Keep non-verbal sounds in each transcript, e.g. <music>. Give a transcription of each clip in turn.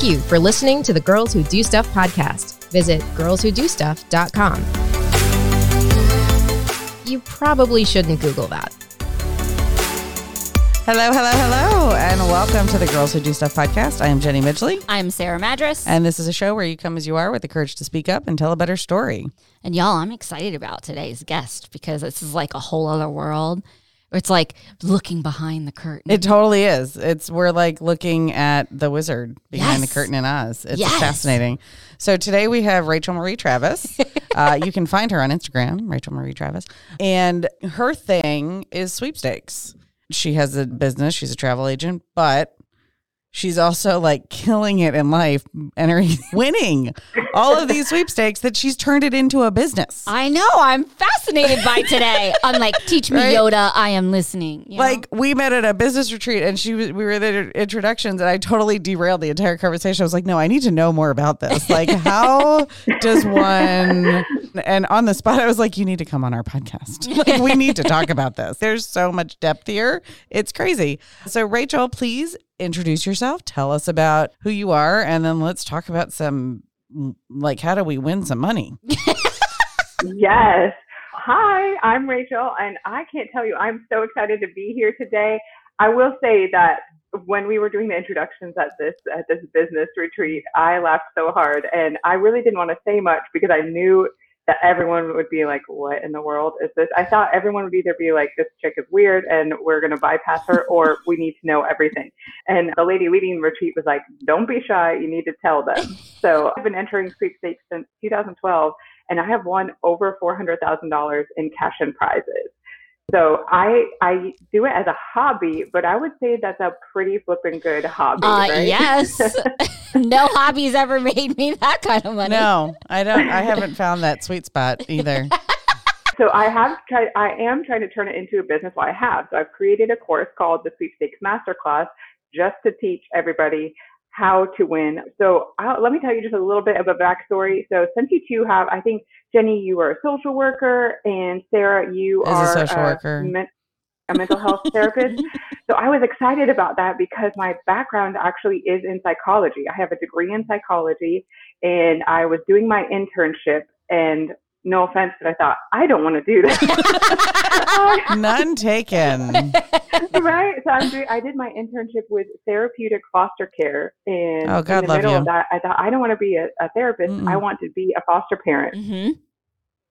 Thank you for listening to the Girls Who Do Stuff podcast. Visit girlswhodostuff.com. You probably shouldn't Google that. Hello, hello, hello, and welcome to the Girls Who Do Stuff podcast. I am Jenny Midgley, I'm Sarah Madras. and this is a show where you come as you are with the courage to speak up and tell a better story. And y'all, I'm excited about today's guest because this is like a whole other world. It's like looking behind the curtain. It totally is. It's we're like looking at the wizard behind the curtain in Oz. It's Yes. fascinating. So today we have Rachel Marie Travis. <laughs> uh, you can find her on Instagram, Rachel Marie Travis, and her thing is sweepstakes. She has a business. She's a travel agent, but she's also like killing it in life, entering, <laughs> winning all of these sweepstakes that she's turned it into a business. I know. I'm fascinated by today. <laughs> I'm like, teach me, Right? Yoda. I am listening. you know? Like we met at a business retreat, and she was, we were in introductions, and I totally derailed the entire conversation. I was like, "No, I need to know more about this. Like, how does one?" And on the spot, I was like, "You need to come on our podcast. <laughs> Like, we need to talk about this. There's so much depth here. It's crazy." So, Rachel, please introduce yourself. Tell us about who you are, and then let's talk about some like how do we win some money. <laughs> Yes. Hi, I'm Rachel, and I can't tell you, I'm so excited to be here today. I will say that when we were doing the introductions at this at this business retreat, I laughed so hard, and I really didn't want to say much because I knew that everyone would be like, "What in the world is this?" I thought everyone would either be like, "This chick is weird, and we're gonna bypass her," or <laughs> "We need to know everything." And the lady leading the retreat was like, "Don't be shy. You need to tell them." <laughs> So I've been entering sweepstakes since 2012 and I have won over four hundred thousand dollars in cash and prizes. So I I do it as a hobby, but I would say that's a pretty flipping good hobby. uh, right? yes. <laughs> <laughs> no hobbies ever made me that kind of money. No, I don't. I <laughs> haven't found that sweet spot either. so I have tried. I am trying to turn it into a business. Well, I have. So I've created a course called the Sweepstakes Masterclass just to teach everybody how to win. So I'll, let me tell you just a little bit of a backstory. So since you two have, I think Jenny, you are a social worker, and Sarah, you Is a are social worker. men- a mental health therapist. <laughs> So I was excited about that because my background actually is in psychology. I have a degree in psychology, and I was doing my internship and no offense, but I thought I don't want to do that. <laughs> <laughs> None taken. <laughs> right? So I'm doing. I did my internship with therapeutic foster care, and Oh, God in the love middle you. of that, I thought I don't want to be a, a therapist. I Mm-mm. want to be a foster parent. hmm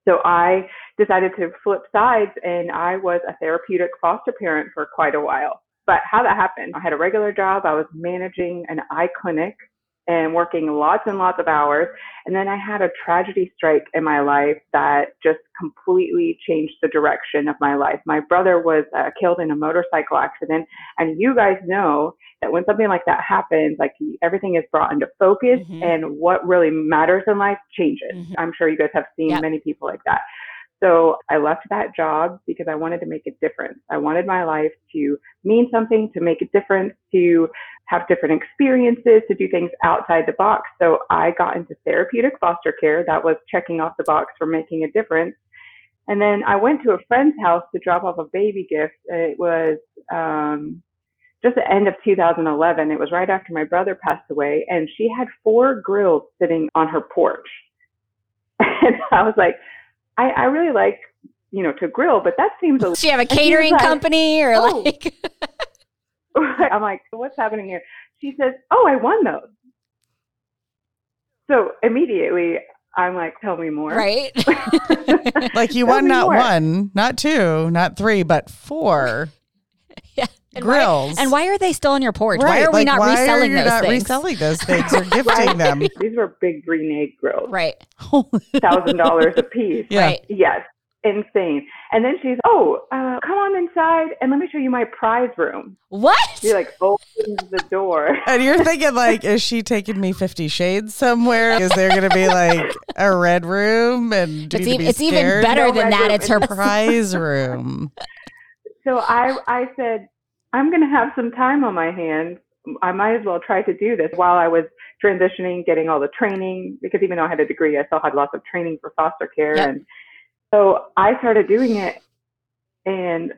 So I decided to flip sides, and I was a therapeutic foster parent for quite a while. But how that happened, I had a regular job. I was managing an eye clinic and working lots and lots of hours. And then I had a tragedy strike in my life that just completely changed the direction of my life. My brother was uh, killed in a motorcycle accident. And you guys know that when something like that happens, like everything is brought into focus Mhm. and what really matters in life changes. Mhm. I'm sure you guys have seen Yep. many people like that. So I left that job because I wanted to make a difference. I wanted my life to mean something, to make a difference, to have different experiences, to do things outside the box. So I got into therapeutic foster care. That was checking off the box for making a difference. And then I went to a friend's house to drop off a baby gift. It was um, just the end of 2011. It was right after my brother passed away, and she had four grills sitting on her porch. <laughs> And I was like, I, I really like, you know, to grill, but that seems a Does she have a And she was catering like, company or "Oh." like? <laughs> I'm like, what's happening here? She says, oh, I won those. So immediately, I'm like, tell me more. right? <laughs> Like you Tell won not more. one, not two, not three, but four And why- grills. and why are they still on your porch? Why Right, are we like, not why reselling are you those not things? reselling those <laughs> things or gifting Right. them? <laughs> These were big green egg grills, Right. <laughs> thousand dollars a piece. Yeah. Right. Yes, insane. And then she's, oh, uh, come on inside and let me show you my prize room. What? She like opens the door. And you're thinking like, is she taking me Fifty Shades somewhere? Is there going to be like a red room and do It's, you need e- be it's even better No than that. room. It's her prize room. So I, I said, I'm going to have some time on my hands. I might as well try to do this while I was transitioning, getting all the training, because even though I had a degree, I still had lots of training for foster care. Yep. And so I started doing it and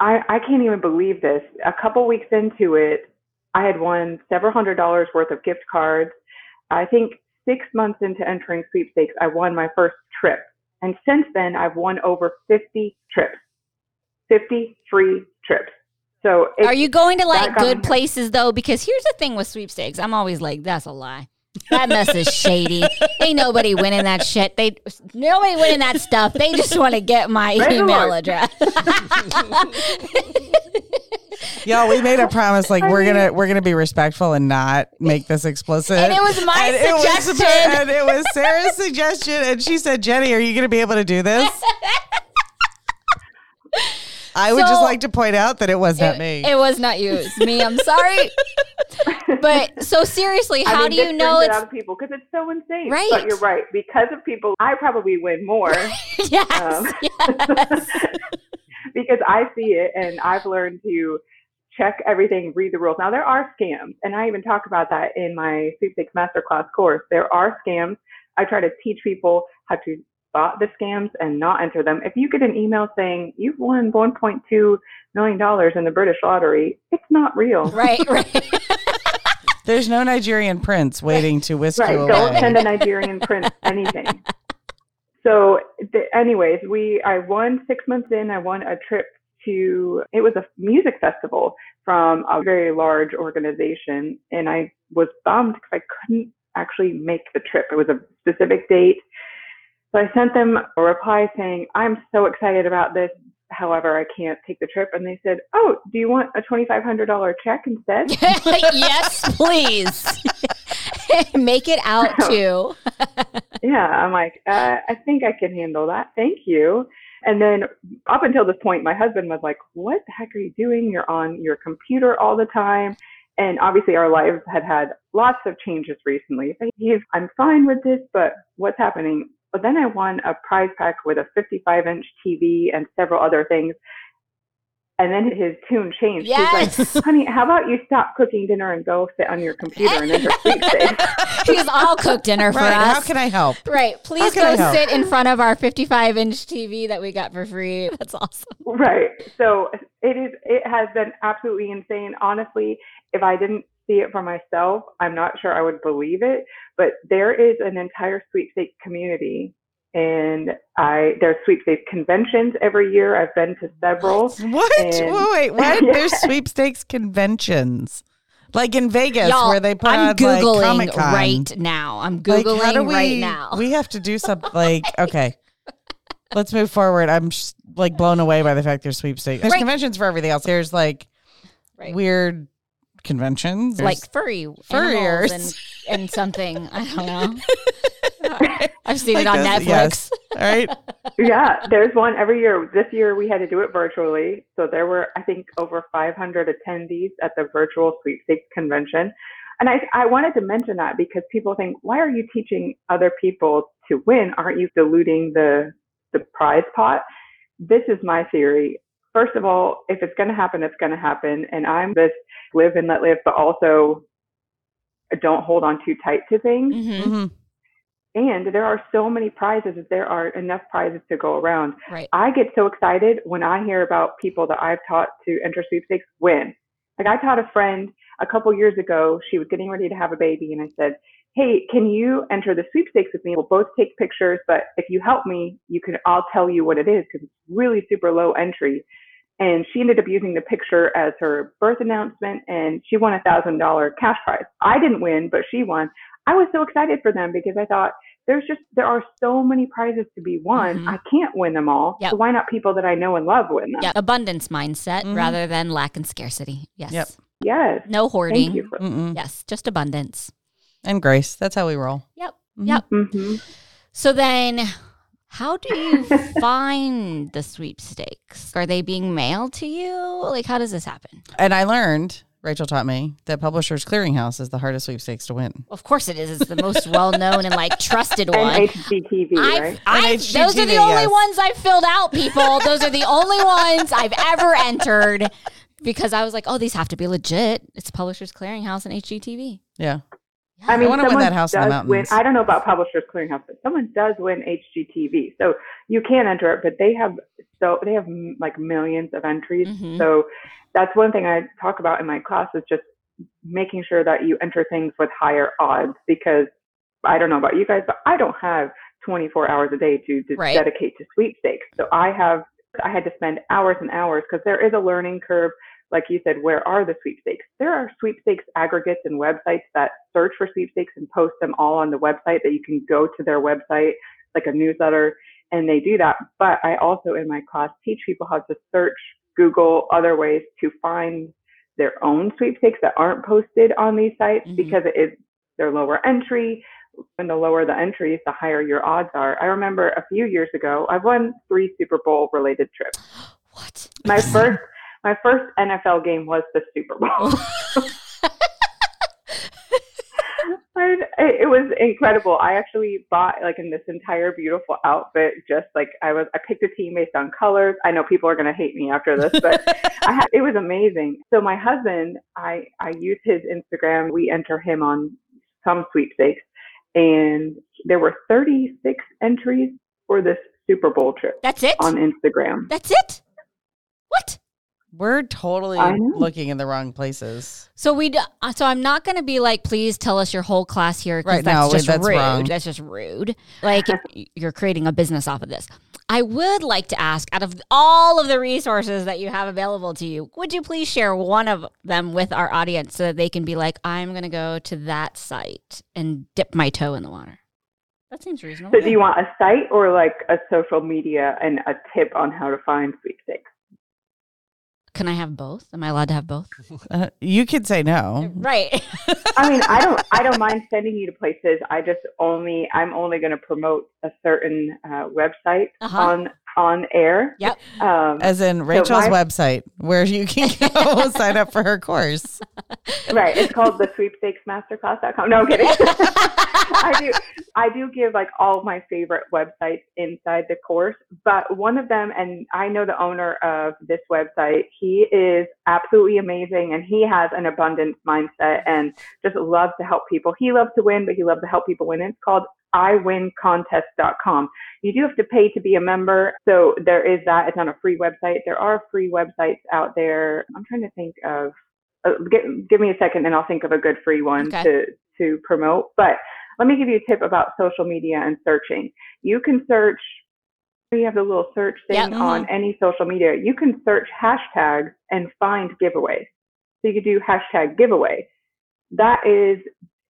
I, I can't even believe this. A couple weeks into it, I had won several hundred dollars worth of gift cards. I think six months into entering sweepstakes, I won my first trip. And since then, I've won over 50 trips, 50 free trips. So it, Are you going to like good me- places though? Because here's the thing with sweepstakes. I'm always like, that's a lie. That mess is shady. Ain't nobody winning that shit. They nobody winning that stuff. They just want to get my Praise email address. <laughs> <laughs> Y'all, we made a promise like we're gonna we're gonna be respectful and not make this explicit. And it was my And it was- suggestion. and it was Sarah's suggestion, and she said, "Jenny, are you gonna be able to do this?" <laughs> I would just like to point out that it was not me. it was not you. It's me. I'm sorry. <laughs> But so seriously, I how mean, do you know brings it it's out of people because it's so insane. Right. But you're right. Because of people, I probably win more. <laughs> yes, Um, yes. <laughs> because I see it and I've learned to check everything, read the rules. Now there are scams, and I even talk about that in my sweepstakes masterclass course. There are scams. I try to teach people how to spot the scams and not enter them. If you get an email saying you've won 1.2 million dollars in the British lottery, it's not real. <laughs> right, right. <laughs> There's no Nigerian prince waiting to whisk Right. you Don't away. send a Nigerian prince <laughs> anything. So, th- anyways, we I won six months in. I won a trip to it was a music festival from a very large organization, and I was bummed because I couldn't actually make the trip. It was a specific date. So I sent them a reply saying, I'm so excited about this. However, I can't take the trip. And they said, Oh, do you want a $2,500 check instead? <laughs> yes, please. <laughs> Make it out to. <laughs> Yeah, I'm like, uh, I think I can handle that. Thank you. And then up until this point, my husband was like, What the heck are you doing? You're on your computer all the time. And obviously, our lives had had lots of changes recently. He's, I'm fine with this, but what's happening? But then I won a prize pack with a 55 inch TV and several other things. And then his tune changed. He's Yes. like, <laughs> honey, how about you stop cooking dinner and go sit on your computer and enter sweepstakes? <laughs> He's all cooked dinner for Right? us. How can I help? Right. Please go sit in front of our 55 inch TV that we got for free. <laughs> That's awesome. Right. So it is. It has been absolutely insane. Honestly, if I didn't see it for myself, I'm not sure I would believe it. But there is an entire sweepstakes community, and I there's sweepstakes conventions every year. I've been to several. What? And- wait, wait, <laughs> what? Yeah. There's sweepstakes conventions, like in Vegas, Y'all, where they put I'm on like Googling Comic-Con. right now. I'm Like, Googling how do we, right now. We have to do something. <laughs> Like, okay, let's move forward. I'm just, like blown away by the fact there's sweepstakes. There's Right. conventions for everything else. There's like Right. weird conventions, There's- like furry furriers. and, and something. I don't know. <laughs> I've seen Like it on this, Netflix. yes. All right. <laughs> yeah, there's one every year. This year we had to do it virtually, so there were I think over 500 attendees at the virtual sweepstakes convention. And I, I wanted to mention that because people think, why are you teaching other people to win? Aren't you diluting the the prize pot? This is my theory. First of all, if it's going to happen, it's going to happen. And I'm this live and let live, but also don't hold on too tight to things. Mhm. Mhm. And there are so many prizes that there are enough prizes to go around. Right. I get so excited when I hear about people that I've taught to enter sweepstakes win. Like I taught a friend a couple years ago, she was getting ready to have a baby, and I said, Hey, can you enter the sweepstakes with me? We'll both take pictures, but if you help me, you can I'll tell you what it is because it's really super low entry. And she ended up using the picture as her birth announcement, and she won a thousand dollar cash prize. I didn't win, but she won. I was so excited for them because I thought there's just there are so many prizes to be won. Mhm. I can't win them all. Yep. So why not people that I know and love win them? Yeah. Abundance mindset Mhm. rather than lack and scarcity. Yes. Yep. Yes. No hoarding. Thank you for. Yes. Just abundance. And grace. That's how we roll. Yep. Mhm. Yep. hmm So then, how do you <laughs> find the sweepstakes? Are they being mailed to you? Like, how does this happen? And I learned, Rachel taught me, that Publishers Clearinghouse is the hardest sweepstakes to win. Of course, it is. It's the most well known and like trusted <laughs> one. And HGTV, I've, right? I've, HGTV, those are the only yes. ones I've filled out, people. <laughs> Those are the only ones I've ever entered because I was like, oh, these have to be legit. It's Publishers Clearinghouse and HGTV. Yeah. I mean, wanna win someone that house in the does win. I don't know about Publishers Clearinghouse, but someone does win HGTV, so you can enter it. But they have so they have like millions of entries. Mhm. So that's one thing I talk about in my class is just making sure that you enter things with higher odds because I don't know about you guys, but I don't have 24 hours a day to, to Right. dedicate to sweepstakes. So I have, I had to spend hours and hours because there is a learning curve. Like you said, where are the sweepstakes? There are sweepstakes aggregates and websites that search for sweepstakes and post them all on the website that you can go to their website, like a newsletter, and they do that. But I also in my class teach people how to search, Google, other ways to find their own sweepstakes that aren't posted on these sites Mhm. because it is they're lower entry. And the lower the entries, the higher your odds are. I remember a few years ago, I won three Super Bowl related trips. <gasps> What? My <laughs> first my first NFL game was the Super Bowl. Oh. <laughs> It it was incredible. I actually bought like in this entire beautiful outfit, just like I was. I picked a team based on colors. I know people are gonna hate me after this, but <laughs> had, it was amazing. So my husband, I I use his Instagram. We enter him on some sweepstakes, and there were 36 entries for this Super Bowl trip That's it? on Instagram. That's it? What? We're totally looking in the wrong places. So we, d- uh, so I'm not going to be like, please tell us your whole class here. Right, that's no, just that's rude. wrong. That's just rude. Like <laughs> you're creating a business off of this. I would like to ask, out of all of the resources that you have available to you, would you please share one of them with our audience so that they can be like, I'm going to go to that site and dip my toe in the water. That seems reasonable. So do you want a site or like a social media and a tip on how to find sweepstakes? Can I have both? Am I allowed to have both? <laughs> Uh, you could say no. Right. I mean, I don't, I don't mind sending you to places. I just only, I'm only going to promote a certain uh, website Uh-huh. on on air. Yep. Um, As in Rachel's my- website, where you can go <laughs> sign up for her course. right. It's called the sweepstakesmasterclass.com. No I'm kidding. <laughs> I do, I do give like all of my favorite websites inside the course, but one of them, and I know the owner of this website. He is absolutely amazing, and he has an abundance mindset and just loves to help people. He loves to win, but he loves to help people win. It's called iwincontest.com. You do have to pay to be a member, so there is that. It's on a free website. There are free websites out there. I'm trying to think of. Uh, give, give me a second, and I'll think of a good free one Okay. to to promote. But let me give you a tip about social media and searching. You can search. You have the little search thing Yep. on any social media. You can search hashtags and find giveaways. So you could do hashtag giveaway. That is,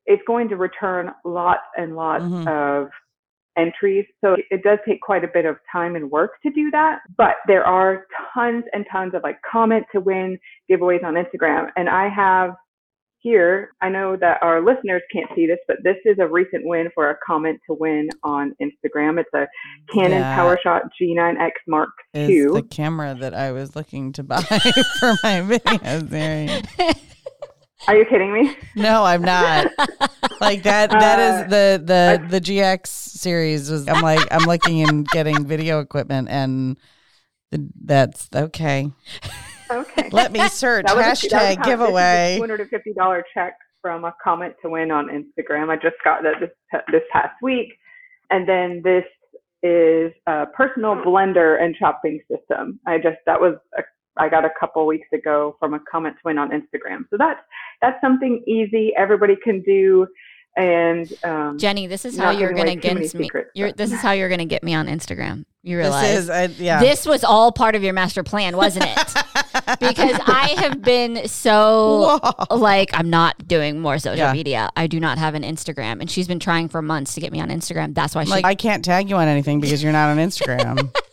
it's going to return lots and lots Mhm. of entries. So it does take quite a bit of time and work to do that. But there are tons and tons of like comment to win giveaways on Instagram. And I have here, I know that our listeners can't see this, but this is a recent win for a comment to win on Instagram. It's a Canon That PowerShot G9X Mark Is II. the camera that I was looking to buy <laughs> for my video series. <laughs> Are you kidding me? No, I'm not. Like that. <laughs> That Uh, is the the the GX series was. I'm like I'm looking and getting video equipment, and that's okay. Okay. <laughs> Let me search That was a- hashtag giveaway. Two hundred and fifty dollar check from a comment to win on Instagram. I just got that this this past week, and then this is a personal blender and chopping system. I just that was a, I got a couple weeks ago from a comment to win on Instagram. So that's that's something easy everybody can do, and um, Jenny, this is how you're going to away too many get me. secrets, You're, this is how you're going to get me on Instagram. You This realize is I, yeah. this was all part of your master plan, wasn't it? <laughs> because I have been so Whoa. like I'm not doing more social Yeah. media. I do not have an Instagram, and she's been trying for months to get me on Instagram. That's why she. like I can't tag you on anything because you're not on Instagram. <laughs>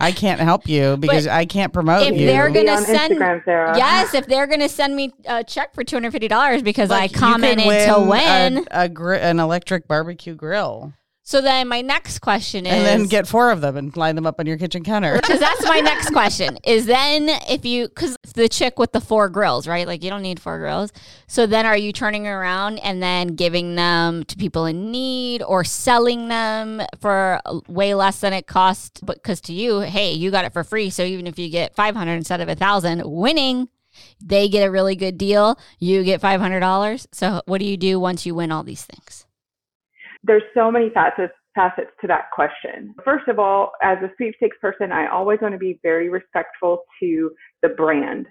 I can't help you because I can't promote if you. they're gonna on send- Instagram, Sarah. yes, if they're gonna send me a check for two hundred fifty dollars because Like, I you could commented to win, a, a gri- an electric barbecue grill, so then my next question is, and then get four of them and line them up on your kitchen counter. because that's my <laughs> next question is then if you because the chick with the four grills right? Like you don't need four grills. So then are you turning around and then giving them to people in need or selling them for way less than it cost? Because to you hey you got it for free. So even if you get 500 instead of a thousand winning they get a really good deal. You get $500 so what do you do once you win all these things there's so many facets facets to that question. First of all, as a sweepstakes person, I always want to be very respectful to the brand.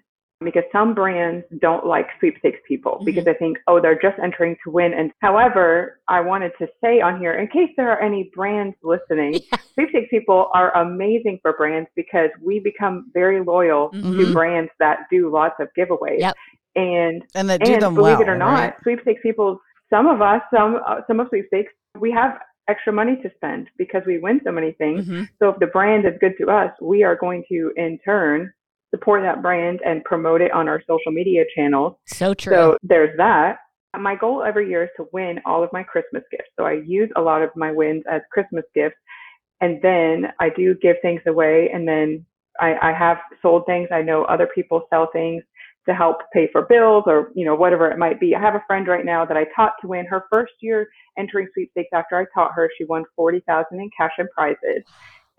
because some brands don't like sweepstakes people Mhm. because they think, oh, they're just entering to win. And however, I wanted to say on here, in case there are any brands listening, <laughs> Yeah. sweepstakes people are amazing for brands because we become very loyal to Mhm. brands that do lots of giveaways. Yep. And And that do and them believe well. it or not, right? sweepstakes people, some of us, some uh, some of sweepstakes, we have extra money to spend because we win so many things. Mhm. So if the brand is good to us, we are going to in turn support that brand and promote it on our social media channels. So true. So there's that. My goal every year is to win all of my Christmas gifts. So I use a lot of my wins as Christmas gifts. And then I do give things away. And then I, I have sold things. I know other people sell things to help pay for bills or, you know, whatever it might be. I have a friend right now that I taught to win her first year entering sweepstakes after I taught her. She won 40,000 in cash and prizes.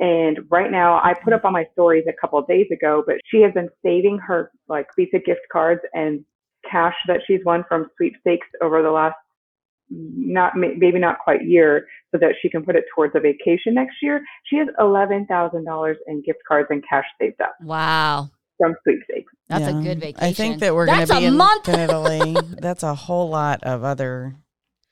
And right now, I put up on my stories a couple of days ago, but she has been saving her like Visa gift cards and cash that she's won from sweepstakes over the last not maybe not quite year so that she can put it towards a vacation next year. She has eleven thousand dollars in gift cards and cash saved up wow. From sweepstakes. That's a Yeah. good vacation. I think that we're going to be a in month. Italy. <laughs> That's a whole lot of other.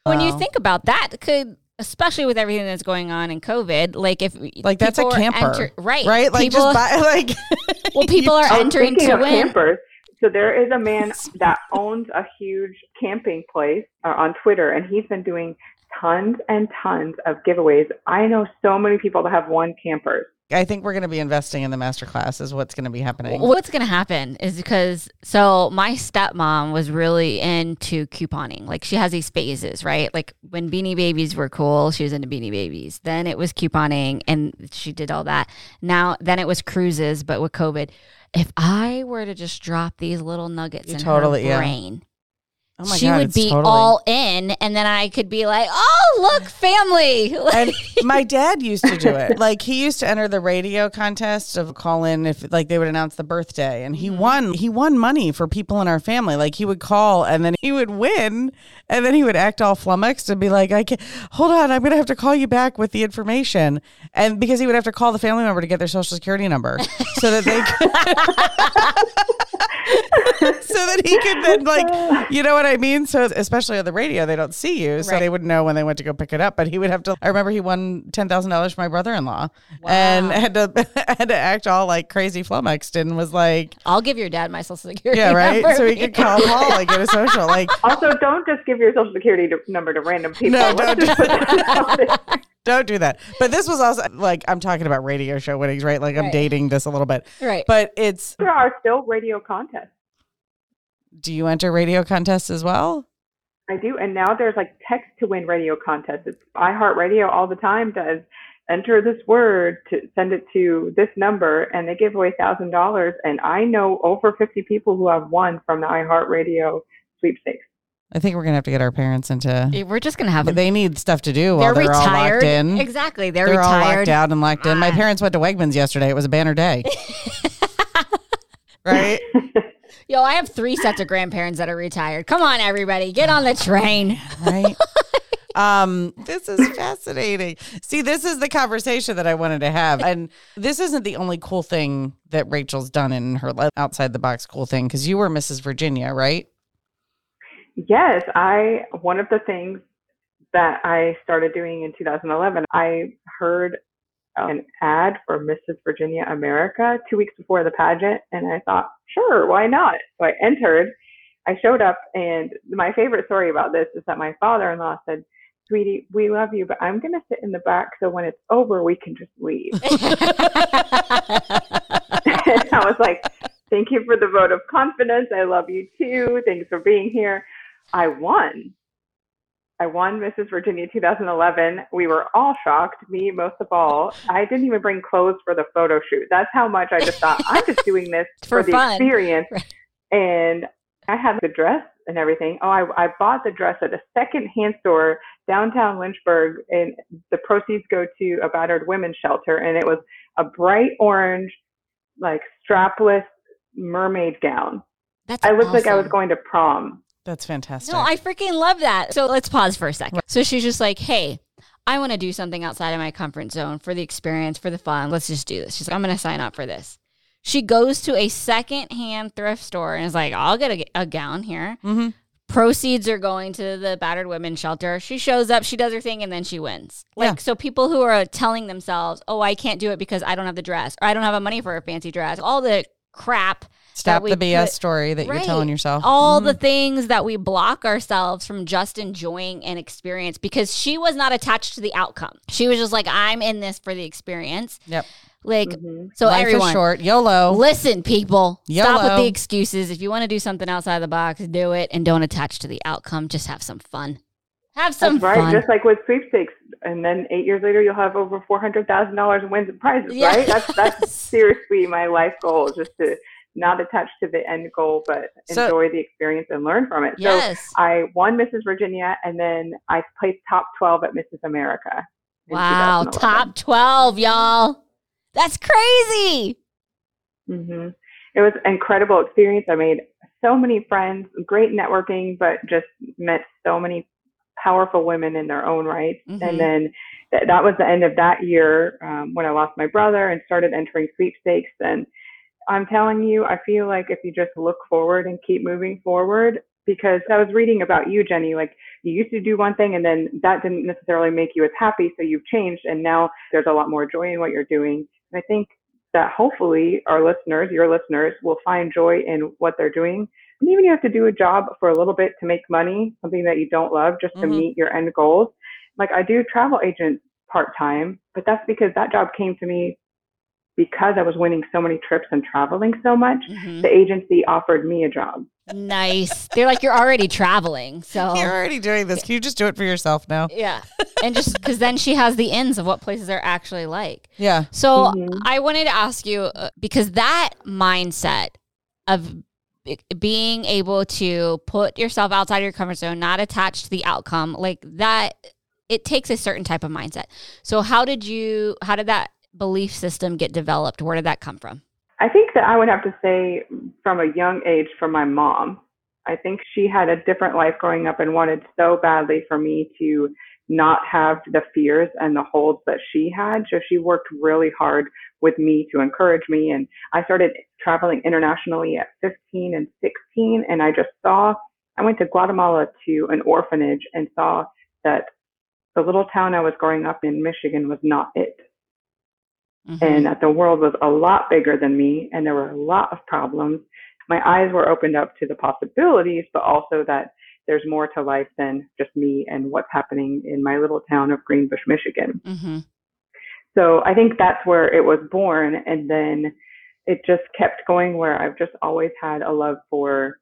when you think about that, could especially with everything that's going on in COVID, like if Like, that's a people camper, enter- right? right, like people, just buy <laughs> like. <laughs> well, people are entering to win. campers, so there is a man that owns a huge camping place uh, on Twitter, and he's been doing tons and tons of giveaways. I know so many people that have won campers. I think we're going to be investing in the masterclass. Is what's going to be happening. What's going to happen is because so my stepmom was really into couponing. Like she has these phases, right? Like when Beanie Babies were cool, she was into Beanie Babies. Then it was couponing and she did all that. Now then it was cruises, but with COVID. If I were to just drop these little nuggets You in totally- her yeah. Oh my she God, would be totally- all in, and then I could be like, "Oh, look, family!" <laughs> And my dad used to do it. Like he used to enter the radio contest of call in if like they would announce the birthday and he mm-hmm. won he won money for people in our family. Like he would call and then he would win and then he would act all flummoxed and be like, I can't hold on, I'm gonna have to call you back with the information. And because he would have to call the family member to get their social security number so that they could <laughs> <laughs> so that he could then like <laughs> you know what I mean? So especially on the radio, they don't see you, so Right. they wouldn't know when they went to go pick it up. But he would have to. I remember he won ten thousand dollars for my brother-in-law, and had to <laughs> had to act all like crazy flummoxed, and was like, I'll give your dad my social security. Number. Yeah, right. number. So he could call Paul like get a social. Like, Also, don't just give your social security to- number to random people. No, Let's don't just put that out there. don't do that. But this was also like I'm talking about radio show winnings, right? Like I'm dating this a little bit, right. but it's. There are still radio contests. Do you enter radio contests as well? I do, and now there's like text to win radio contests. It's iHeartRadio all the time does enter this word to send it to this number, and they give away thousand dollars. And I know over fifty people who have won from the iHeartRadio sweepstakes. I think we're gonna have to get our parents into. We're just gonna have. They need stuff to do they're they're all retired. locked in. Exactly. They're, They're all retired. locked out and locked in. My Ah. parents went to Wegmans yesterday. It was a banner day. <laughs> <laughs> right? <laughs> Yo, I have three sets of grandparents that are retired. Come on, everybody, get on the train. Right? um, this is fascinating. See, this is the conversation that I wanted to have. And this isn't the only cool thing that Rachel's done in her outside the box cool thing because you were Mrs. Virginia, right? Yes, I one of the things that I started doing in 2011, I heard an ad for Mrs. Virginia America two weeks before the pageant, and I thought, sure, why not? So I entered. I showed up, and my favorite story about this is that my father-in-law said, "Sweetie, we love you, but I'm going to sit in the back so when it's over, we can just leave." <laughs> <laughs> and I was like, thank you for the vote of confidence. I love you too. Thanks for being here. I won. I won Mrs. Virginia 2011. We were all shocked, me most of all. I didn't even bring clothes for the photo shoot. That's how much I just thought, I'm just doing this <laughs> For for, the fun. experience. Right. And I had the dress and everything. Oh, I, I bought the dress at a second hand store downtown Lynchburg, and the proceeds go to a battered women's shelter. And it was a bright orange, like strapless mermaid gown. That's I looked like I was going to prom. That's fantastic. No, I freaking love that. So let's pause for a second. So she's just like, hey, I want to do something outside of my comfort zone for the experience, for the fun. Let's just do this. She's like, I'm going to sign up for this. She goes to a secondhand thrift store and is like, I'll get a, a gown here. Mhm. Proceeds are going to the battered women's shelter. She shows up, she does her thing, and then she wins. Like, Yeah. so people who are telling themselves, oh, I can't do it because I don't have the dress or I don't have the money for a fancy dress, all the crap. Stop the BS put- story that you're telling yourself. all Mhm. the things that we block ourselves from just enjoying an experience because she was not attached to the outcome. She was just like, I'm in this for the experience. Yep. Like, Mhm. so Life everyone, is short. YOLO. listen, people, stop with the excuses. If you want to do something outside the box, do it and don't attach to the outcome. Just have some fun. Have some That's right. fun. Just like with sweepstakes, and then eight years later, you'll have over four hundred thousand dollars in wins and prizes. Yes. Right? That's that's <laughs> seriously my life goal, just to not attached to the end goal, but So- enjoy the experience and learn from it. yes. So I won Mrs. Virginia, and then I placed top twelve at Mrs. America. wow. Top 12, y'all. That's crazy. hmm It was an incredible experience. I made so many friends, great networking, but just met so many powerful women in their own right. Mhm. And then th- that was the end of that year um, when I lost my brother and started entering sweepstakes. And I'm telling you, I feel like if you just look forward and keep moving forward, because I was reading about you, Jenny, like you used to do one thing and then that didn't necessarily make you as happy. So you've changed and now there's a lot more joy in what you're doing. And I think that hopefully our listeners, your listeners, will find joy in what they're doing. And even you have to do a job for a little bit to make money, something that you don't love, just to Mhm. meet your end goals. Like I do travel agent part time, but that's because that job came to me because I was winning so many trips and traveling so much. Mhm. The agency offered me a job. Nice. They're like, you're already traveling. So, <laughs> You're already doing this. Can you just do it for yourself now? yeah. <laughs> And just because then she has the ends of what places are actually like. Yeah. So Mhm. I wanted to ask you uh, because that mindset of being able to put yourself outside of your comfort zone, not attached to the outcome, like that, it takes a certain type of mindset. So how did you? How did that belief system get developed? Where did that come from? I think that I would have to say from a young age from my mom. I think she had a different life growing up and wanted so badly for me to not have the fears and the holds that she had. So she worked really hard with me to encourage me. And I started traveling internationally at 15 and 16. And I just saw, I went to Guatemala to an orphanage and saw that the little town I was growing up in, Michigan, was not it Mhm. and that the world was a lot bigger than me and there were a lot of problems. My eyes were opened up to the possibilities, but also that there's more to life than just me and what's happening in my little town of Greenbush, Michigan. Mhm. So I think that's where it was born. And then it just kept going where I've just always had a love for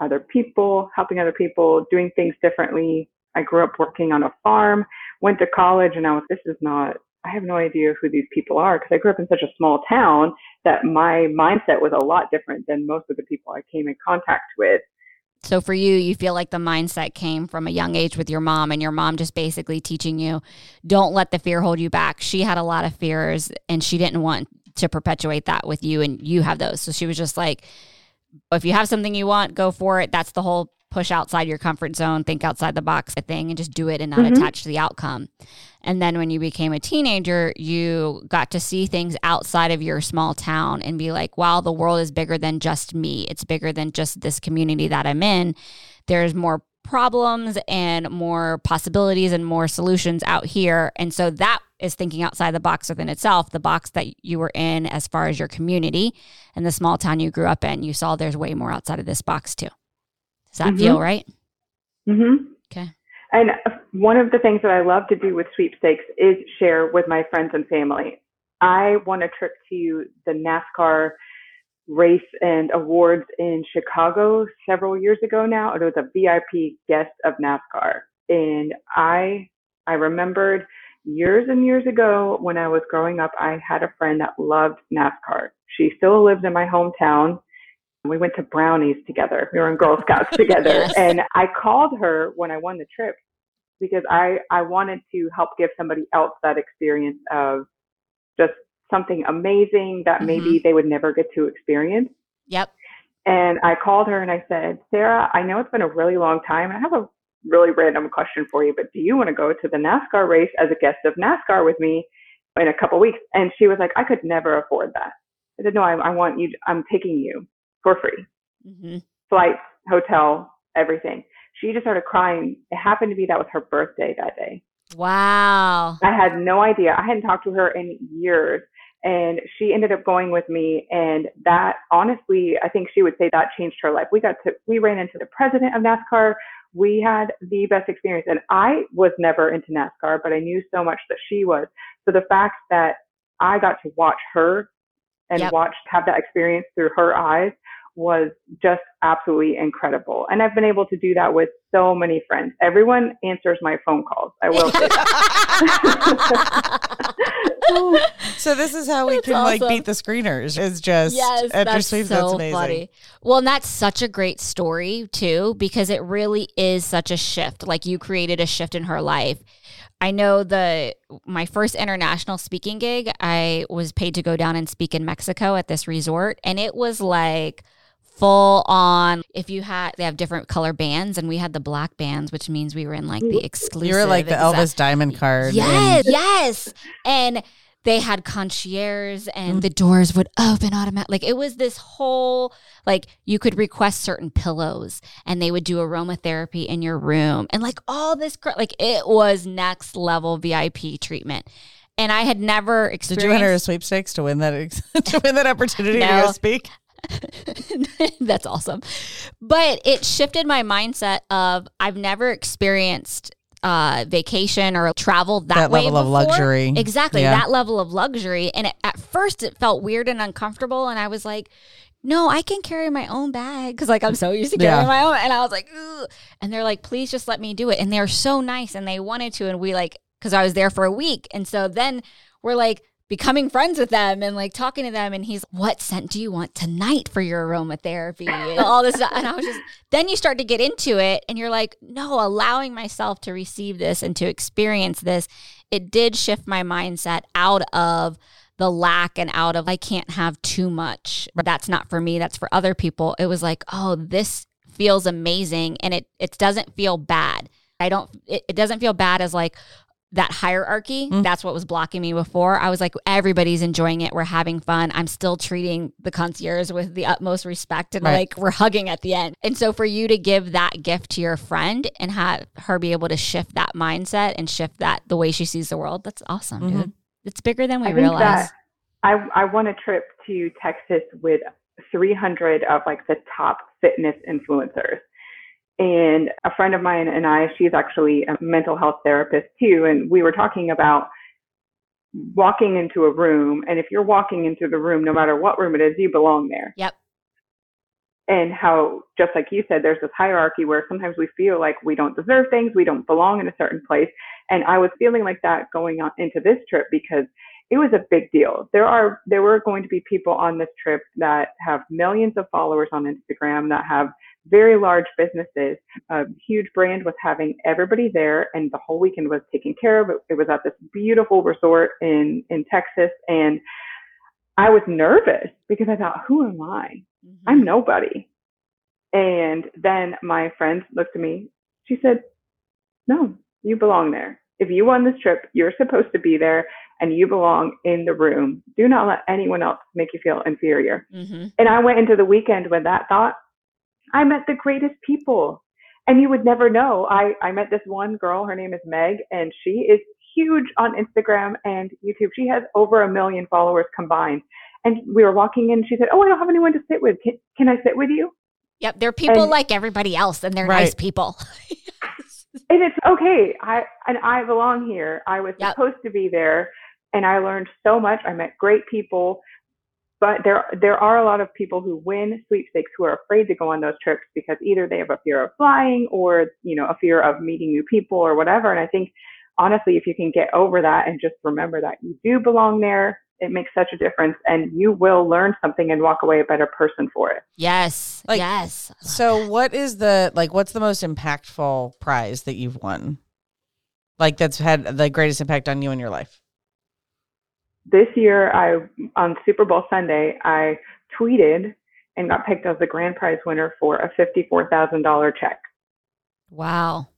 other people, helping other people, doing things differently. I grew up working on a farm, went to college, and I was, this is not, I have no idea who these people are because I grew up in such a small town that my mindset was a lot different than most of the people I came in contact with. So for you, you feel like the mindset came from a young age with your mom, and your mom just basically teaching you, don't let the fear hold you back. She had a lot of fears, and she didn't want to perpetuate that with you, and you have those. So she was just like, if you have something you want, go for it. That's the whole push outside your comfort zone, think outside the box a thing, and just do it and not Mhm. attach to the outcome. And then when you became a teenager, you got to see things outside of your small town and be like, wow, the world is bigger than just me. It's bigger than just this community that I'm in. There's more problems and more possibilities and more solutions out here. And so that is thinking outside the box within itself, the box that you were in as far as your community and the small town you grew up in. You saw there's way more outside of this box too. Does that Mhm. feel right? hmm Okay. And one of the things that I love to do with sweepstakes is share with my friends and family. I won a trip to the NASCAR race and awards in Chicago several years ago now. It was a VIP guest of NASCAR. And I I remembered years and years ago when I was growing up, I had a friend that loved NASCAR. She still lives in my hometown. We went to brownies together. We were in Girl Scouts <laughs> together. Yes. And I called her when I won the trip because I, I wanted to help give somebody else that experience of just something amazing that mm-hmm. maybe they would never get to experience. Yep. And I called her and I said, Sarah, I know it's been a really long time. I have a really random question for you, but do you want to go to the NASCAR race as a guest of NASCAR with me in a couple weeks? And she was like, I could never afford that. I said, no, I, I want you, I'm taking you for free. hmm Flights, hotel, everything. She just started crying. It happened to be that was her birthday that day. Wow. I had no idea. I hadn't talked to her in years. And she ended up going with me. And that honestly, I think she would say that changed her life. We got to, we ran into the president of NASCAR. We had the best experience. And I was never into NASCAR, but I knew so much that she was. So the fact that I got to watch her and Yep. watch, have that experience through her eyes was just absolutely incredible. And I've been able to do that with so many friends. Everyone answers my phone calls. I will say. <laughs> So this is how we That's can like beat the screeners. Is just yes, that's sweeps. so that's amazing. funny. Well, and that's such a great story too, because it really is such a shift. Like you created a shift in her life. I know the my first international speaking gig, I was paid to go down and speak in Mexico at this resort, and it was like full on. If you had, they have different color bands, and we had the black bands, which means we were in like the exclusive. You were like the exact- Elvis Diamond card. Yes, yes. And they had concierge and mm. the doors would open automatic. Like it was this whole like you could request certain pillows and they would do aromatherapy in your room and like all this cr- like it was next level VIP treatment. And I had never experienced. Did you enter a sweepstakes to win that <laughs> to win that opportunity to No. go speak? <laughs> That's awesome. But it shifted my mindset of I've never experienced uh vacation or travel that, That way level of luxury. Exactly, Yeah. that level of luxury and it, at first it felt weird and uncomfortable and I was like no, I can carry my own bag because like I'm so used to carrying Yeah. my own. And I was like, Ugh. and they're like, please just let me do it. And they're so nice and they wanted to. And we like, because I was there for a week. And so then we're like becoming friends with them and like talking to them. And he's, what scent do you want tonight for your aromatherapy? And all this stuff. And I was just, then you start to get into it and you're like, no, allowing myself to receive this and to experience this, it did shift my mindset out of the lack and out of I can't have too much. That's not for me, that's for other people. It was like, oh, this feels amazing and it it doesn't feel bad. I don't it, it doesn't feel bad as like that hierarchy. Mm. That's what was blocking me before. I was like, everybody's enjoying it. We're having fun. I'm still treating the concierge with the utmost respect and Right. like we're hugging at the end. And so for you to give that gift to your friend and have her be able to shift that mindset and shift that the way she sees the world, that's awesome, Mhm. dude. It's bigger than we I think realize. I I won a trip to Texas with 300 of like the top fitness influencers. And a friend of mine and I, she's actually a mental health therapist too, and we were talking about walking into a room and if you're walking into the room no matter what room it is, you belong there. Yep. And how just like you said there's this hierarchy where sometimes we feel like we don't deserve things, we don't belong in a certain place. And I was feeling like that going on into this trip because it was a big deal. There are there were going to be people on this trip that have millions of followers on Instagram that have very large businesses. A huge brand was having everybody there, and the whole weekend was taken care of. It, was at this beautiful resort in in Texas, and I was nervous because I thought, who am I? I'm nobody. And then my friend looked at me. She said, No, you belong there. If you won this trip, you're supposed to be there and you belong in the room. Do not let anyone else make you feel inferior. Mm-hmm. And I went into the weekend with that thought. I met the greatest people. And you would never know. I, I met this one girl, her name is Meg, and she is huge on Instagram and YouTube. She has over a million followers combined. And we were walking in, she said, Oh, I don't have anyone to sit with. Can, can I sit with you? Yep, they're people And- like everybody else, and they're nice people. <laughs> and it's okay. I and I belong here. I was Yep. supposed to be there, and I learned so much. I met great people, but there there are a lot of people who win sweepstakes who are afraid to go on those trips because either they have a fear of flying or you know a fear of meeting new people or whatever. And I think honestly, if you can get over that and just remember that you do belong there, it makes such a difference, and you will learn something and walk away a better person for it. yes, Like- yes. So what is the like what's the most impactful prize that you've won? Like that's had the greatest impact on you in your life? This year I on Super Bowl Sunday I tweeted and got picked as the grand prize winner for a fifty-four thousand dollar check. Wow.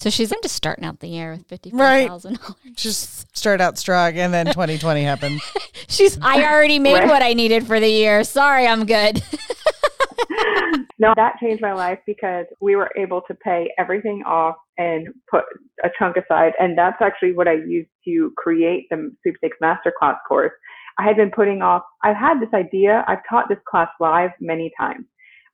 So she's into starting out the year with fifty four Right. thousand dollars. Just <laughs> start out strong, and then 2020 happened. <laughs> She's I already made Right. what I needed for the year. Sorry, I'm good. <laughs> no, that changed my life because we were able to pay everything off and put a chunk aside. And that's actually what I used to create the sweepstakes masterclass course. I had been putting off, I've had this idea. I've taught this class live many times.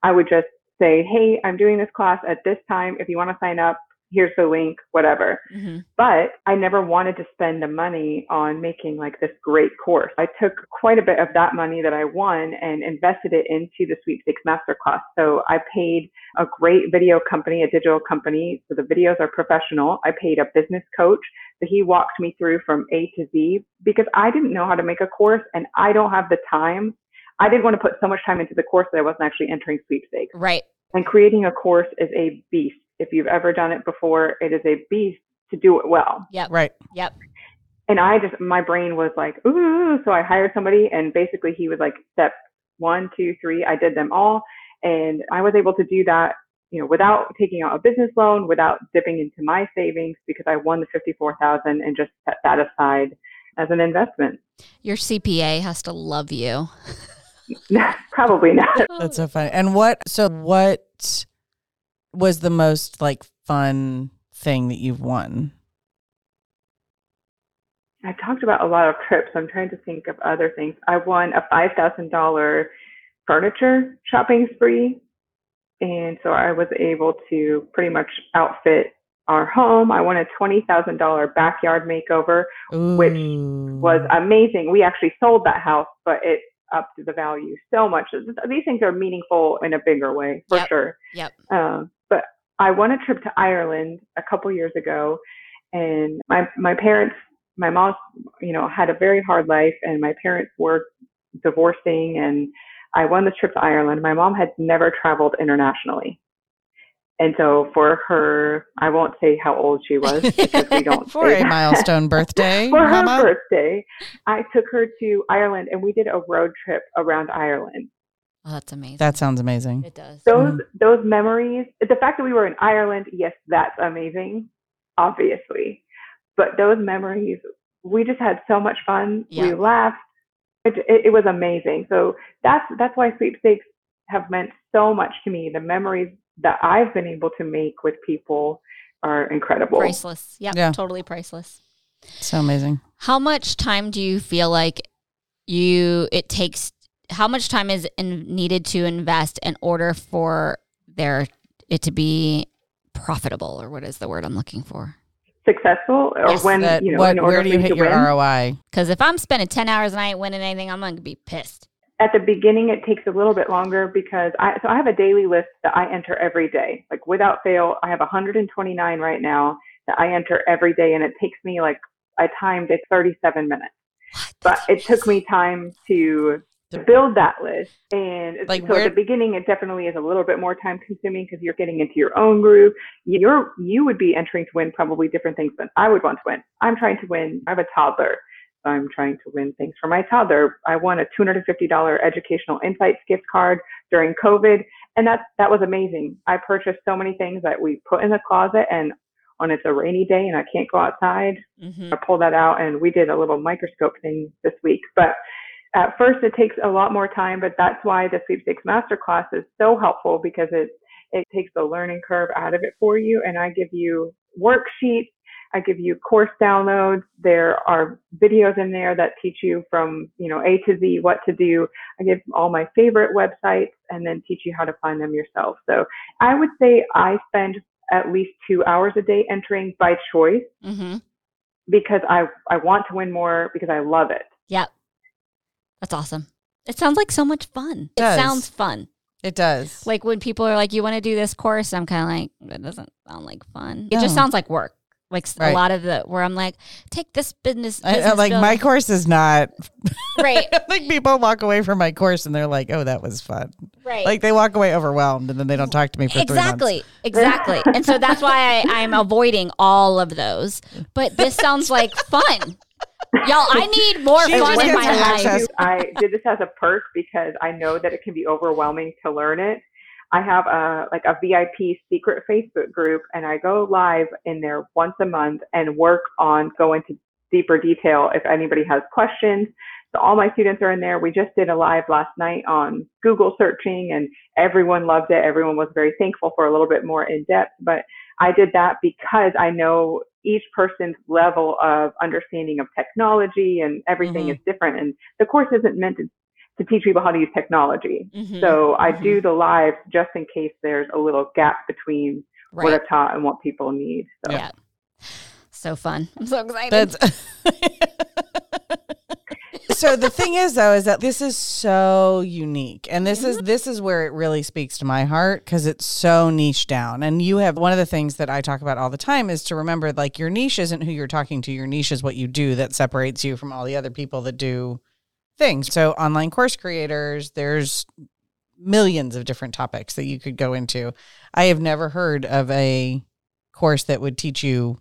I would just say, Hey, I'm doing this class at this time. If you want to sign up, here's the link, whatever. Mhm. But I never wanted to spend the money on making like this great course. I took quite a bit of that money that I won and invested it into the sweepstakes masterclass. So I paid a great video company, a digital company. So the videos are professional. I paid a business coach. So he walked me through from A to Z because I didn't know how to make a course and I don't have the time. I didn't want to put so much time into the course that I wasn't actually entering sweepstakes. Right. And creating a course is a beast. If you've ever done it before, it is a beast to do it well. Yep. Right. Yep. And I just, my brain was like, ooh. So I hired somebody, and basically he was like, step one, two, three. I did them all. And I was able to do that, you know, without taking out a business loan, without dipping into my savings because I won the 54,000 and just set that aside as an investment. Your CPA has to love you. <laughs> Probably not. That's so funny. And what? So what was the most like fun thing that you've won? I talked about a lot of trips. I'm trying to think of other things. I won a five thousand dollar furniture shopping spree, and so I was able to pretty much outfit our home. I won a twenty thousand dollar backyard makeover, Which was amazing. We actually sold that house, but it upped the value so much. These things are meaningful in a bigger way, for Yep. sure. Yep. Um, I won a trip to Ireland a couple years ago, and my my parents, my mom, you know, had a very hard life, and my parents were divorcing, and I won this trip to Ireland. My mom had never traveled internationally. And so for her, I won't say how old she was because we don't <laughs> for say a milestone birthday, <laughs> for her birthday, I took her to Ireland and we did a road trip around Ireland. Oh, that's amazing. That sounds amazing. it does. Those those memories, the fact that we were in Ireland, yes, that's amazing, obviously. But those memories, we just had so much fun. We laughed. It, it, it was amazing. So that's that's why sweepstakes have meant so much to me. The memories that I've been able to make with people are incredible. priceless. Yep. Yeah. Totally priceless. So amazing. How much time do you feel like you it takes? How much time is in, needed to invest in order for there it to be profitable, or what is the word I'm looking for? Successful, or Yes. when That- you know, what, in order where do you hit your win. ROI? Because if I'm spending ten hours and I ain't winning anything, I'm gonna be pissed. at the beginning it takes a little bit longer because I so I have a daily list that I enter every day. Like without fail, I have 129 right now that I enter every day and it takes me like I timed it 37 minutes. What? But it took me time to to build that list. And Like, so where- at the beginning it definitely is a little bit more time consuming because you're getting into your own group. You're you would be entering to win probably different things than I would want to win. I'm trying to win. I have a toddler. So I'm trying to win things for my toddler. I won a $250 educational insights gift card during COVID, and that that was amazing. I purchased so many things that we put in the closet, and when it's a rainy day and I can't go outside, mm-hmm. I pulled that out, and we did a little microscope thing this week. But at first, it takes a lot more time, but that's why the sweepstakes masterclass is so helpful because it it takes the learning curve out of it for you, and I give you worksheets. I give you course downloads. There are videos in there that teach you from, you know, A to Z what to do. I give all my favorite websites and then teach you how to find them yourself. So I would say I spend at least two hours a day entering by choice Mhm. because I, I want to win more because I love it. Yep. That's awesome. It sounds like so much fun. It does. sounds fun. It does. Like when people are like, "You want to do this course?" I'm kind of like, "That doesn't sound like fun." It just sounds like work. Like Right. a lot of the where I'm like, "Take this business." I, I- business like my course is not. <laughs> right, <laughs> I think people walk away from my course and they're like, "Oh, that was fun." right. Like they walk away overwhelmed and then they don't talk to me for exactly, exactly. and so that's why I, I'm <laughs> avoiding all of those. But this sounds like fun, y'all. I need more fun in my life. I did this as a perk because I know that it can be overwhelming to learn it. I have a like a VIP secret Facebook group, and I go live in there once a month and work on going to deeper detail if anybody has questions. So all my students are in there. We just did a live last night on Google searching, and everyone loved it. Everyone was very thankful for a little bit more in depth, but I did that because I know each person's level of understanding of technology and everything Mhm. is different. And the course isn't meant to, to teach people how to use technology. Mhm. So I Mhm. do the live just in case there's a little gap between what. I've taught and what people need. So. Yeah. So fun. I'm so excited. <laughs> So the thing is though is that this is so unique and this is this is where it really speaks to my heart because it's so niche down. And you have one of the things that i talk about all the time is to remember like your niche isn't who you're talking to. Your niche is what you do that separates you from all the other people that do things. So online course creators there's millions of different topics that you could go into. I have never heard of a course that would teach you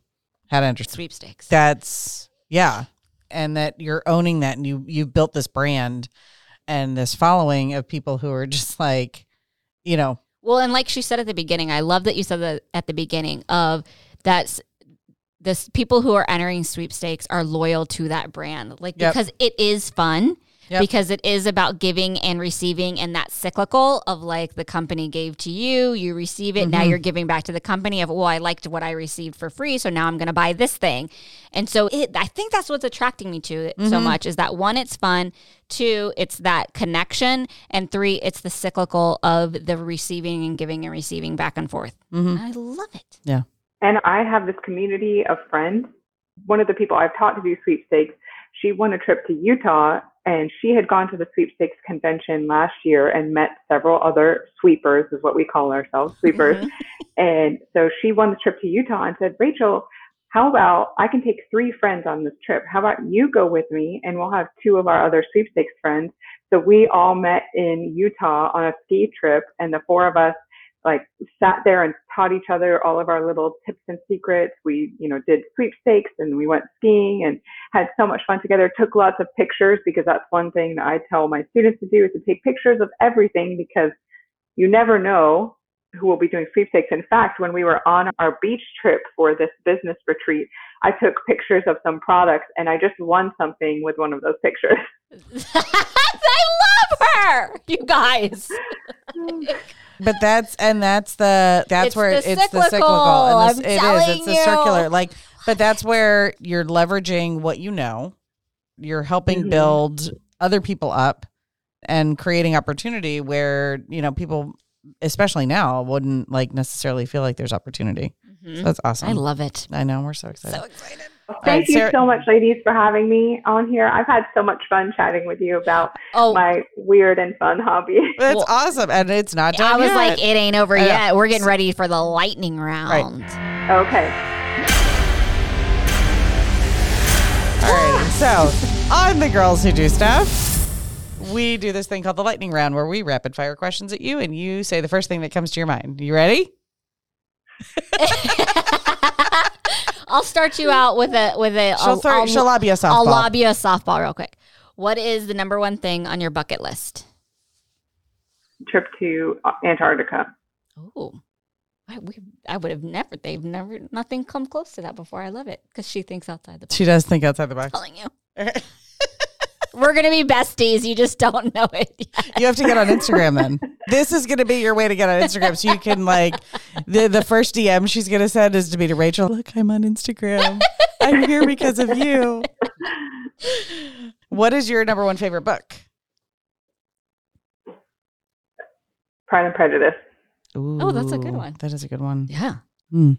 how to understand Sweepstakes. that's yeah and that you're owning that and you you've built this brand and this following of people who are just like you know Well, and like she said at the beginning, I love that you said that at the beginning of that's this people who are entering sweepstakes are loyal to that brand. Like Yep. because it is fun. Yep. Because it is about giving and receiving and that cyclical of like the company gave to you, you receive it, now Mhm. you're giving back to the company of, well, I liked what I received for free, so now I'm gonna buy this thing. And so it I think that's what's attracting me to it so Mhm. much is that one, it's fun, two, it's that connection, and three, it's the cyclical of the receiving and giving and receiving back and forth. Mm-hmm. I love it. Yeah. And I have this community of friends. One of the people I've taught to do sweepstakes, she won a trip to Utah and she had gone to the sweepstakes convention last year and met several other sweepers, is what we call ourselves, sweepers. Mhm. And so she won the trip to Utah and said, Rachel, how about I can take three friends on this trip? How about you go with me and we'll have two of our other sweepstakes friends? So we all met in Utah on a ski trip and the four of us like sat there and taught each other all of our little tips and secrets. We, you know, did sweepstakes and we went skiing and had so much fun together. Took lots of pictures because that's one thing that I tell my students to do is to take pictures of everything because you never know who will be doing sweepstakes. In fact, when we were on our beach trip for this business retreat, I took pictures of some products and I just won something with one of those pictures. <laughs> I love her, you guys. <laughs> but that's and that's the that's It's where the it's the cyclical cyclical, and I'm it is it's the circular like but that's where you're leveraging what you know you're helping Mhm. build other people up and creating opportunity where you know people especially now wouldn't like necessarily feel like there's opportunity Mhm. so that's awesome I love it. I know we're so excited So excited. Thank right, you so much, ladies, for having me on here. I've had so much fun chatting with you about Oh, my weird and fun hobby. <laughs> that's Well- awesome and it's not done I was yet. like, it ain't over I yet. We're getting ready for the lightning round. Okay. All right. So, on the girls who do stuff, we do this thing called the lightning round where we rapid fire questions at you and you say the first thing that comes to your mind. You ready? <laughs> <laughs> <laughs> I'll start you out with a with a. She'll, I'll, throw, I'll, she'll lob you a softball. I'll lob you a softball real quick. What is the number one thing on your bucket list? Trip to Antarctica. Oh, I, we, I would have never. They've never. Nothing come close to that before. I love it because she thinks outside the box. She does think outside the box. telling you. <laughs> We're gonna be besties. You just don't know it. Yet. You have to get on Instagram then. <laughs> This is going to be your way to get on Instagram so you can like the the first DM she's going to send is to be to Rachel. Look, I'm on Instagram. I'm here because of you. What is your number one favorite book? Pride and Prejudice. Oh, that's a good one. That is a good one. Yeah. Hmm.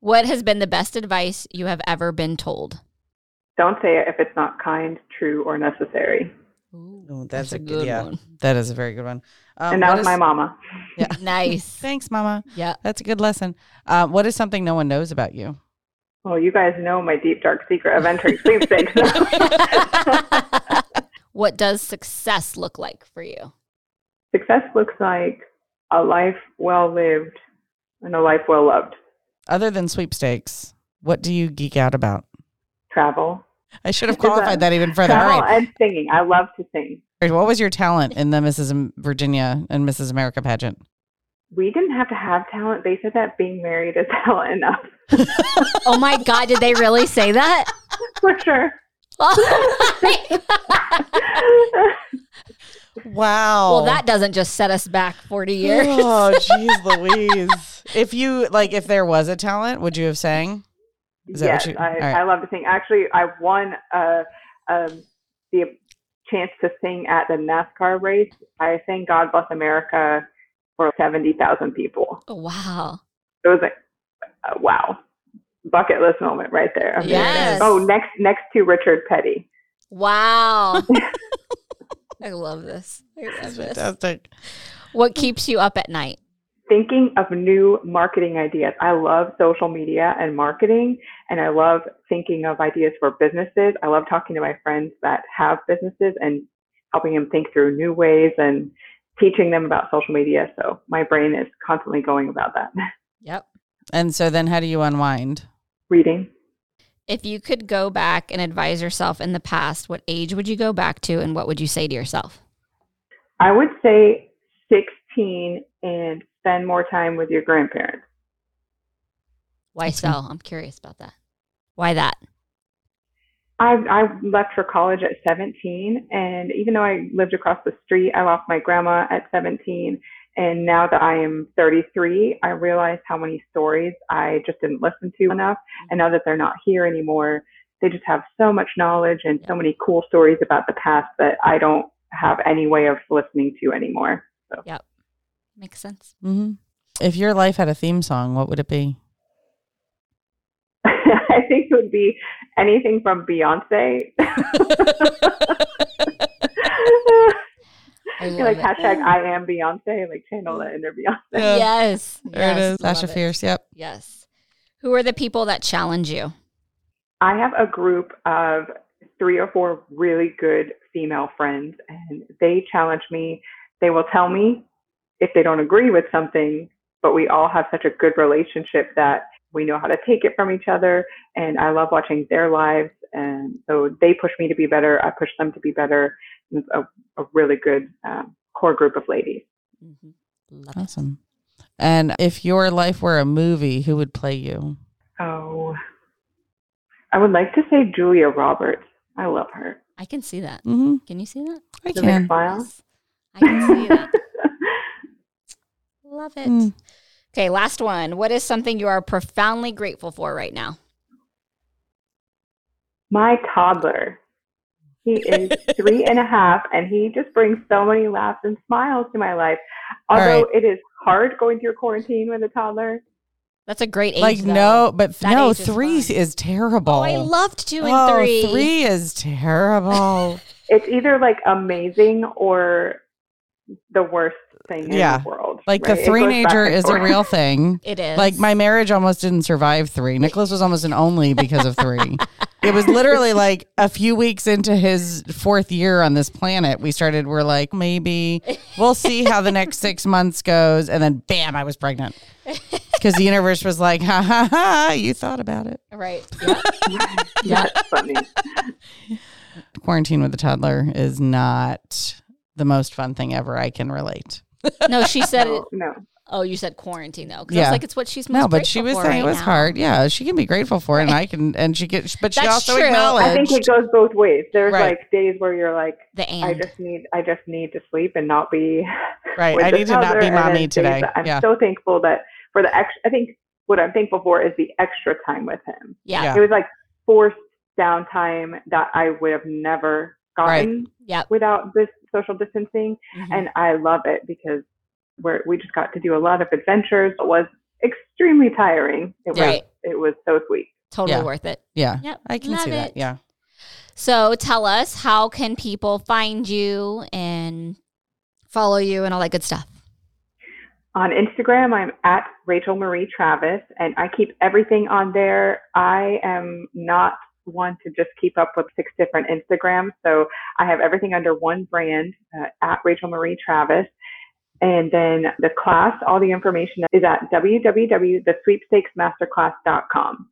What has been the best advice you have ever been told? Don't say it if it's not kind, true, or necessary. Oh, that's, a a good good yeah. one. That is a very good one. Um, and that was is- my mama. Yeah. <laughs> Nice. Thanks, Mama. Yeah. That's a good lesson. Uh, what is something no one knows about you? Well, you guys know my deep, dark secret of entering sweepstakes. <laughs> <laughs> what does success look like for you? Success looks like a life well lived and a life well loved. Other than sweepstakes, what do you geek out about? Travel. I should have qualified that even further. All Travel right. and singing. I love to sing. What was your talent in the Mrs. Am- Virginia and Mrs. America pageant? we didn't have to have talent. They said that being married is <laughs> talent enough Oh my God, did they really say that? <laughs> for sure. <laughs> Wow. well, that doesn't just set us back 40 years. Oh, jeez, Louise. If you like, if there was a talent, would you have sang? Is that what yes, you- I, all right. I love to sing. Actually, I won uh, um, the chance to sing at the NASCAR race. I sang "God Bless America" for seventy thousand people. Oh, wow. It was like, uh, wow, bucket list moment right there. Amazing. Yes. Oh, next next to Richard Petty. Wow. <laughs> I love this. I love this. Fantastic. What keeps you up at night? Thinking of new marketing ideas. I love social media and marketing, and I love thinking of ideas for businesses. I love talking to my friends that have businesses and helping them think through new ways and teaching them about social media. So my brain is constantly going about that. <laughs> Yep. And so then, how do you unwind? Reading. If you could go back and advise yourself in the past, what age would you go back to and what would you say to yourself? I would say 16 and spend more time with your grandparents. Why so? I'm curious about that. Why that? I, I left for college at 17, and even though I lived across the street, I lost my grandma at 17. And now that I am 33, I realize how many stories I just didn't listen to enough. Mm-hmm. And now that they're not here anymore, they just have so much knowledge and so many cool stories about the past that I don't have any way of listening to anymore. Makes sense. hmm If your life had a theme song, what would it be? <laughs> I think it would be anything from Beyonce. <laughs> I <laughs> love like it. hashtag I am Beyonce, like channel that inner Beyonce. Yeah. Yes. There it yes, is. Sasha. Fierce. Yep. Yes. Who are the people that challenge you? I have a group of three or four really good female friends, and they challenge me. They will tell me if they don't agree with something, but we all have such a good relationship that we know how to take it from each other. And I love watching their lives. And so they push me to be better. I push them to be better. It's a, a really good um, core group of ladies. Mm-hmm. Awesome. And if your life were a movie, who would play you? Oh, I would like to say Julia Roberts. I love her. I can see that. hmm Can you see that? I Does can. smile? Yes. I can see that. Love it. Mm. Okay, last one. What is something you are profoundly grateful for right now? My toddler. He <laughs> is three and a half, and he just brings so many laughs and smiles to my life. Although right. it is hard going through quarantine with a toddler. That's a great age. like though. no, but That no, age is three fun. is terrible. Oh, I loved two and Oh, three. three is terrible. <laughs> It's either like amazing or the worst thing Yeah. in the world. Like right? the three goes back nager is a real thing. <laughs> It is. Like my marriage almost didn't survive three. Nicholas was almost an only because of three. it was literally <laughs> like a few weeks into his fourth year on this planet, we started, we're like, maybe we'll see how the next six <laughs> months goes. And then bam, I was pregnant. Because the universe was like, ha ha ha, you thought about it. right. Yeah. That's funny. Quarantine with a toddler is not the most fun thing ever. I can relate. No, she said it. No, no. Oh, you said quarantine though. 'Cause I was like, it's what she's most No, but she was saying right it was now. hard. Yeah, she can be grateful for it, and I can, and she gets, but she That's also true. I acknowledged. I think it goes both ways. There's Right. like days where you're like, The and. I just need, I just need to sleep and not be <laughs> right, I need to not be and then mommy today. I'm Yeah, so thankful that for the extra. I think what I'm thankful for is the extra time with him. yeah. Yeah. It was like forced downtime that I would have never gotten Yep. without this social distancing, Mhm. and I love it because we're we just got to do a lot of adventures. It was extremely tiring. It was Right. it was so sweet. Totally Yeah. worth it. yeah, Yep. I can Love see that. Yeah. So tell us, how can people find you and follow you and all that good stuff? On Instagram, I'm at Rachel Marie Travis, and I keep everything on there. I am not one to just keep up with six different Instagrams, so I have everything under one brand uh, at Rachel Marie Travis. And then the class, all the information is at www.thesweepstakesmasterclass.com.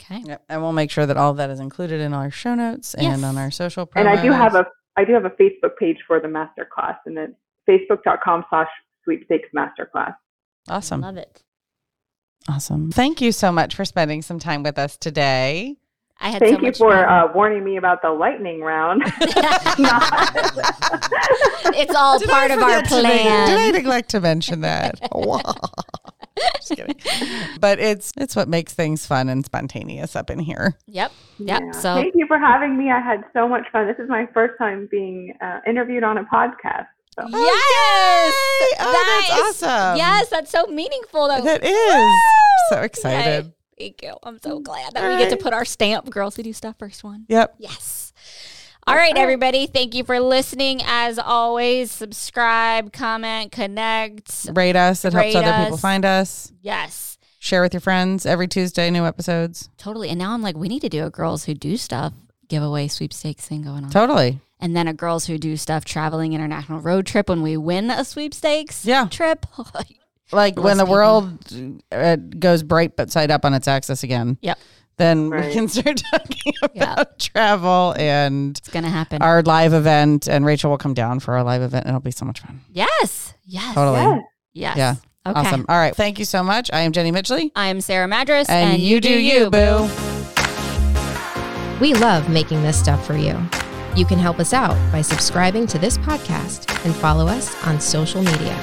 Okay. Yep. And we'll make sure that all of that is included in our show notes and Yes. on our social promos. And I do have a I do have a Facebook page for the masterclass, and it's facebook.com slash sweepstakes masterclass. Awesome. Love it. Awesome. Thank you so much for spending some time with us today. I had Thank so you much for uh, warning me about the lightning round. <laughs> <laughs> it's all Did part of our forget to plan. did I neglect to mention that? <laughs> Just kidding. But it's it's what makes things fun and spontaneous up in here. Yep. Yep. Yeah. So Thank you for having me. I had so much fun. This is my first time being uh, interviewed on a podcast. So. yes, yay! Oh, that's awesome. Yes, that's so meaningful. Though. That is. So excited. Yay. Thank you. I'm so mm. glad that we get to put our stamp. Girls who do stuff first one. Yep. Yes. All right, everybody. Thank you for listening. As always, subscribe, comment, connect. Rate us. It helps Rate other people find us. Yes, Share with your friends every Tuesday, new episodes. totally. And now I'm like, we need to do a girls who do stuff giveaway sweepstakes thing going on. Totally. And then a girls who do stuff traveling international road trip when we win a sweepstakes Yeah. trip. <laughs> Like when the people. world uh, goes bright but side up on its axis again. Yep. Then we can start <laughs> talking about Yeah. travel and it's gonna happen. our live event. And Rachel will come down for our live event. It'll be so much fun. yes. Yes. Totally. Yeah. Yes. Yeah. Okay. Awesome. All right. Thank you so much. I am Jenny Mitchley. I am Sarah Madras, And, you do you, boo. We love making this stuff for you. You can help us out by subscribing to this podcast and follow us on social media.